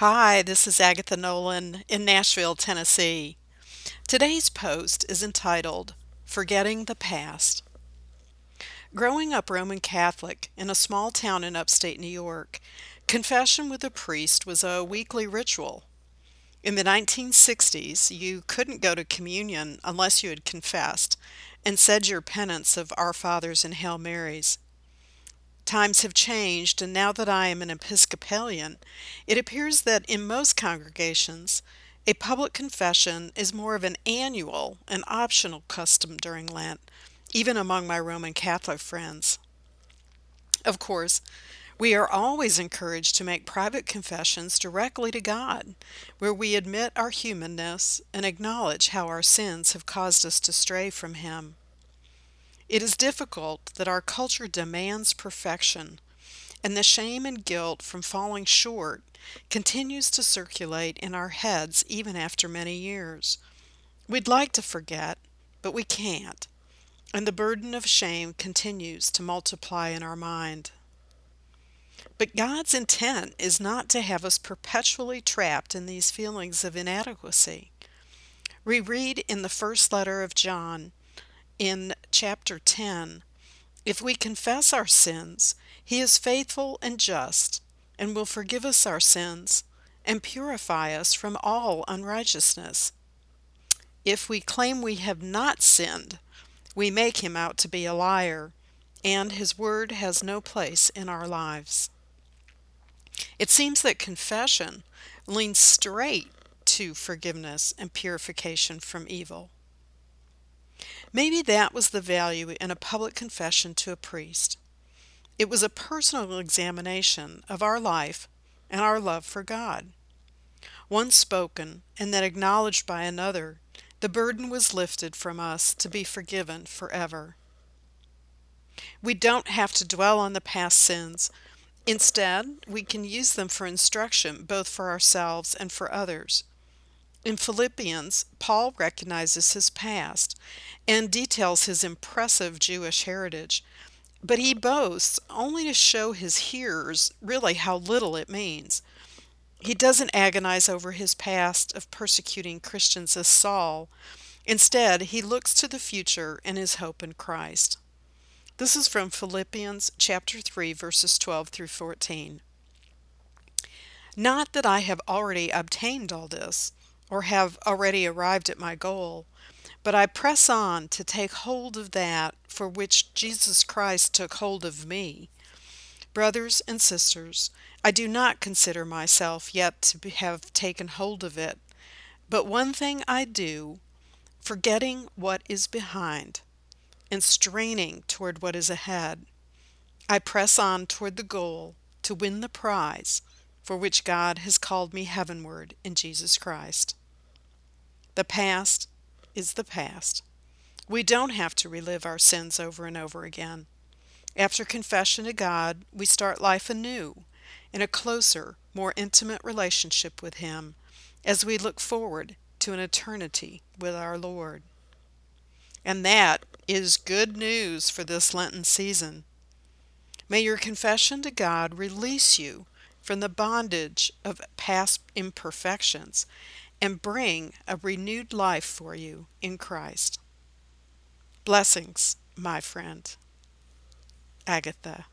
Hi, this is Agatha Nolan in Nashville, Tennessee. Today's post is entitled Forgetting the Past. Growing up Roman Catholic in a small town in upstate New York, confession with a priest was a weekly ritual. In the 1960s, you couldn't go to communion unless you had confessed and said your penance of Our Fathers and Hail Marys. Times have changed, and now that I am an Episcopalian, it appears that in most congregations, a public confession is more of an annual and optional custom during Lent, even among my Roman Catholic friends. Of course, we are always encouraged to make private confessions directly to God, where we admit our humanness and acknowledge how our sins have caused us to stray from Him. It is difficult that our culture demands perfection, and the shame and guilt from falling short continues to circulate in our heads even after many years. We'd like to forget, but we can't, and the burden of shame continues to multiply in our mind. But God's intent is not to have us perpetually trapped in these feelings of inadequacy. We read in the first letter of John in chapter 10 If we confess our sins, he is faithful and just and will forgive us our sins and purify us from all unrighteousness. If we claim we have not sinned, we make him out to be a liar, and his word has no place in our lives. It seems that confession leads straight to forgiveness and purification from evil. Maybe that was the value in a public confession to a priest. It was a personal examination of our life and our love for God. Once spoken and then acknowledged by another, the burden was lifted from us to be forgiven forever. We don't have to dwell on the past sins. Instead, we can use them for instruction both for ourselves and for others. In Philippians, Paul recognizes his past and details his impressive Jewish heritage, but he boasts only to show his hearers really how little it means. He doesn't agonize over his past of persecuting Christians as Saul. Instead, he looks to the future and his hope in Christ. This is from Philippians chapter 3 verses 12 through 14. Not that I have already obtained all this or have already arrived at my goal, but I press on to take hold of that for which Jesus Christ took hold of me. Brothers and sisters, I do not consider myself yet to have taken hold of it, but one thing I do, forgetting what is behind and straining toward what is ahead. I press on toward the goal to win the prize for which God has called me heavenward in Jesus Christ. The past is the past. We don't have to relive our sins over and over again. After confession to God, we start life anew in a closer, more intimate relationship with Him as we look forward to an eternity with our Lord. And that is good news for this Lenten season. May your confession to God release you from the bondage of past imperfections and bring a renewed life for you in Christ. Blessings, my friend. Agatha.